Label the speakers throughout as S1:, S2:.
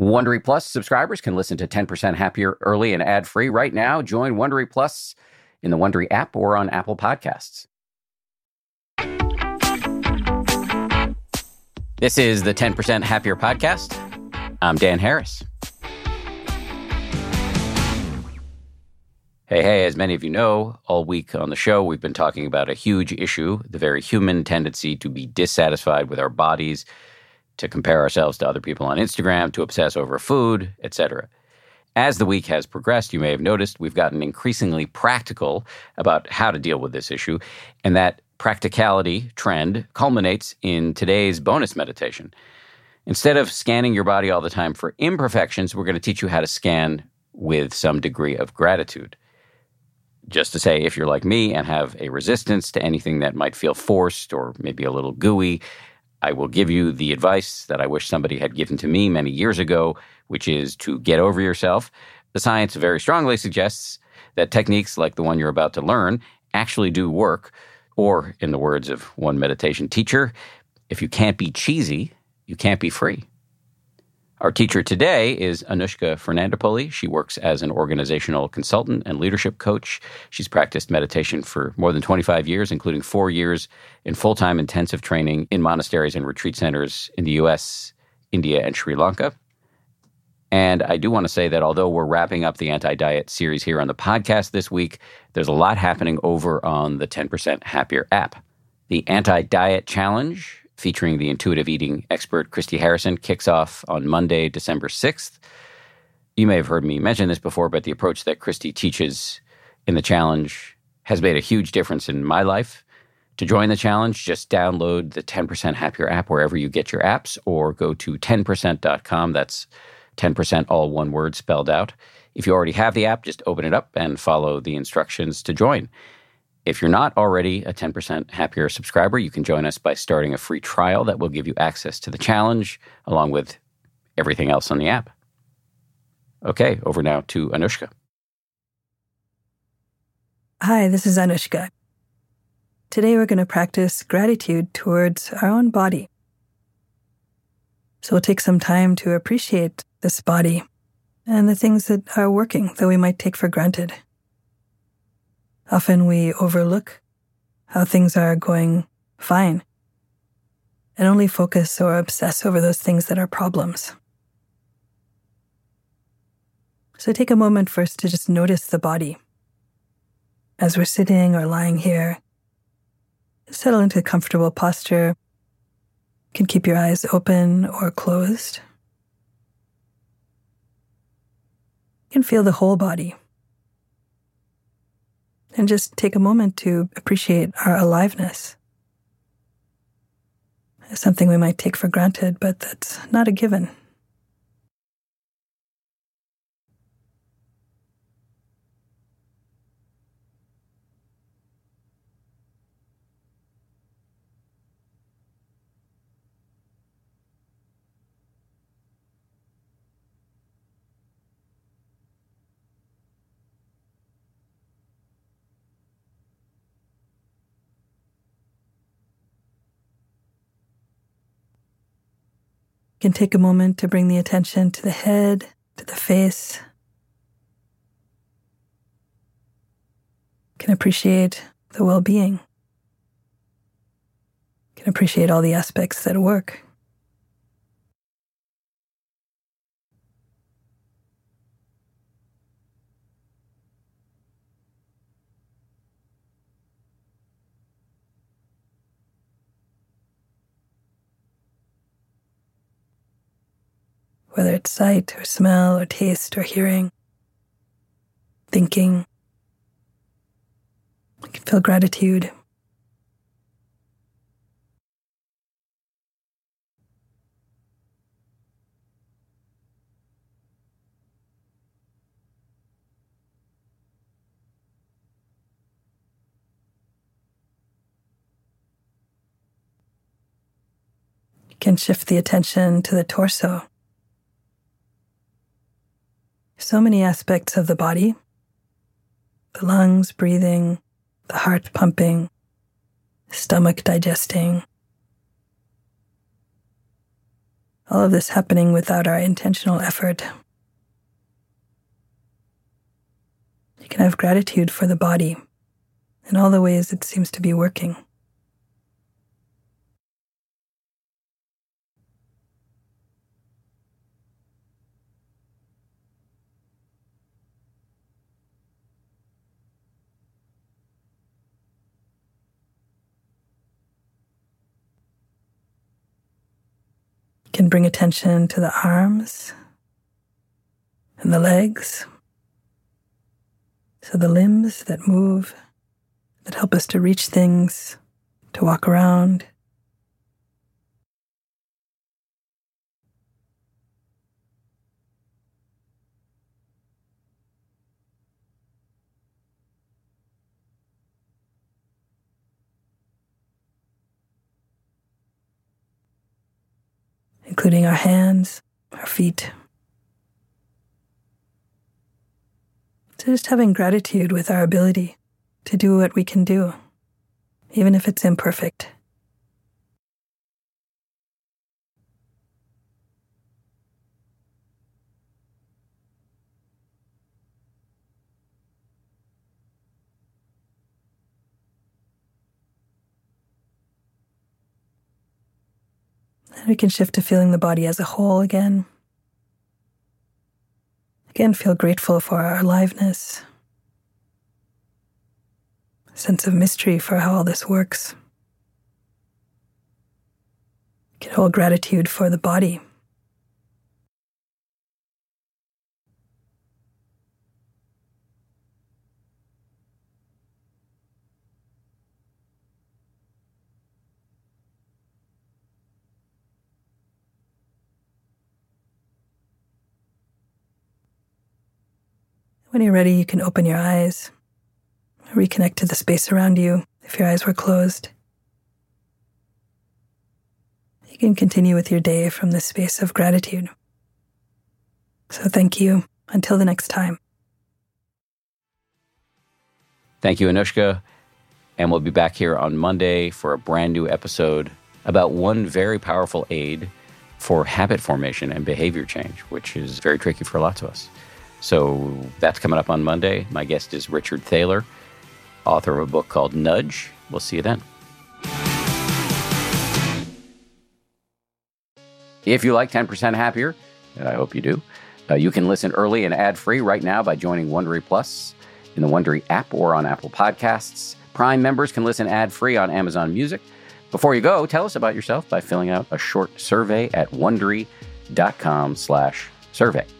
S1: Wondery Plus subscribers can listen to 10% Happier early and ad free right now. Join Wondery Plus in the Wondery app or on Apple Podcasts. This is the 10% Happier podcast. I'm Dan Harris. Hey, hey, as many of you know, all week on the show, we've been talking about a huge issue the very human tendency to be dissatisfied with our bodies to compare ourselves to other people on Instagram, to obsess over food, etc. As the week has progressed, you may have noticed we've gotten increasingly practical about how to deal with this issue, and that practicality trend culminates in today's bonus meditation. Instead of scanning your body all the time for imperfections, we're going to teach you how to scan with some degree of gratitude. Just to say, if you're like me and have a resistance to anything that might feel forced or maybe a little gooey, I will give you the advice that I wish somebody had given to me many years ago, which is to get over yourself. The science very strongly suggests that techniques like the one you're about to learn actually do work. Or, in the words of one meditation teacher, if you can't be cheesy, you can't be free. Our teacher today is Anushka Fernandopulle. She works as an organizational consultant and leadership coach. She's practiced meditation for more than 25 years, including four years in full time intensive training in monasteries and retreat centers in the US, India, and Sri Lanka. And I do want to say that although we're wrapping up the anti diet series here on the podcast this week, there's a lot happening over on the 10% Happier app. The Anti Diet Challenge featuring the intuitive eating expert Christy Harrison, kicks off on Monday, December 6th. You may have heard me mention this before, but the approach that Christy teaches in the challenge has made a huge difference in my life. To join the challenge, just download the 10% Happier app wherever you get your apps or go to 10%.com. That's 10% all one word spelled out. If you already have the app, just open it up and follow the instructions to join. If you're not already a 10% happier subscriber, you can join us by starting a free trial that will give you access to the challenge along with everything else on the app. Okay, over now to Anushka.
S2: Hi, this is Anushka. Today we're going to practice gratitude towards our own body. So we'll take some time to appreciate this body and the things that are working that we might take for granted. Often we overlook how things are going fine and only focus or obsess over those things that are problems. So take a moment first to just notice the body. As we're sitting or lying here, settle into a comfortable posture. You can keep your eyes open or closed. You can feel the whole body and just take a moment to appreciate our aliveness. It's something we might take for granted, but that's not a given. Can take a moment to bring the attention to the head, to the face. Can appreciate the well being. Can appreciate all the aspects that work. Whether it's sight or smell or taste or hearing, thinking. You can feel gratitude. You can shift the attention to the torso so many aspects of the body the lungs breathing, the heart pumping, stomach digesting. All of this happening without our intentional effort. You can have gratitude for the body in all the ways it seems to be working. Can bring attention to the arms and the legs. So the limbs that move, that help us to reach things, to walk around. Including our hands, our feet. So just having gratitude with our ability to do what we can do, even if it's imperfect. We can shift to feeling the body as a whole again. Again, feel grateful for our aliveness, sense of mystery for how all this works. Get hold gratitude for the body. When you're ready, you can open your eyes, reconnect to the space around you if your eyes were closed. You can continue with your day from this space of gratitude. So thank you. Until the next time.
S1: Thank you, Anushka. And we'll be back here on Monday for a brand new episode about one very powerful aid for habit formation and behavior change, which is very tricky for lots of us. So that's coming up on Monday. My guest is Richard Thaler, author of a book called Nudge. We'll see you then. If you like 10% Happier, and I hope you do, uh, you can listen early and ad free right now by joining Wondery Plus in the Wondery app or on Apple Podcasts. Prime members can listen ad free on Amazon Music. Before you go, tell us about yourself by filling out a short survey at wondery.com/survey.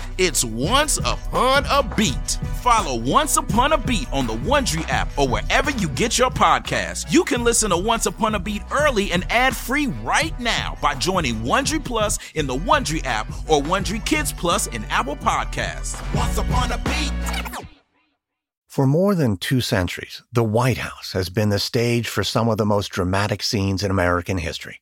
S3: It's Once Upon a Beat. Follow Once Upon a Beat on the Wondery app or wherever you get your podcasts. You can listen to Once Upon a Beat early and ad free right now by joining Wondery Plus in the Wondery app or Wondery Kids Plus in Apple Podcasts. Once Upon a Beat.
S4: For more than two centuries, the White House has been the stage for some of the most dramatic scenes in American history.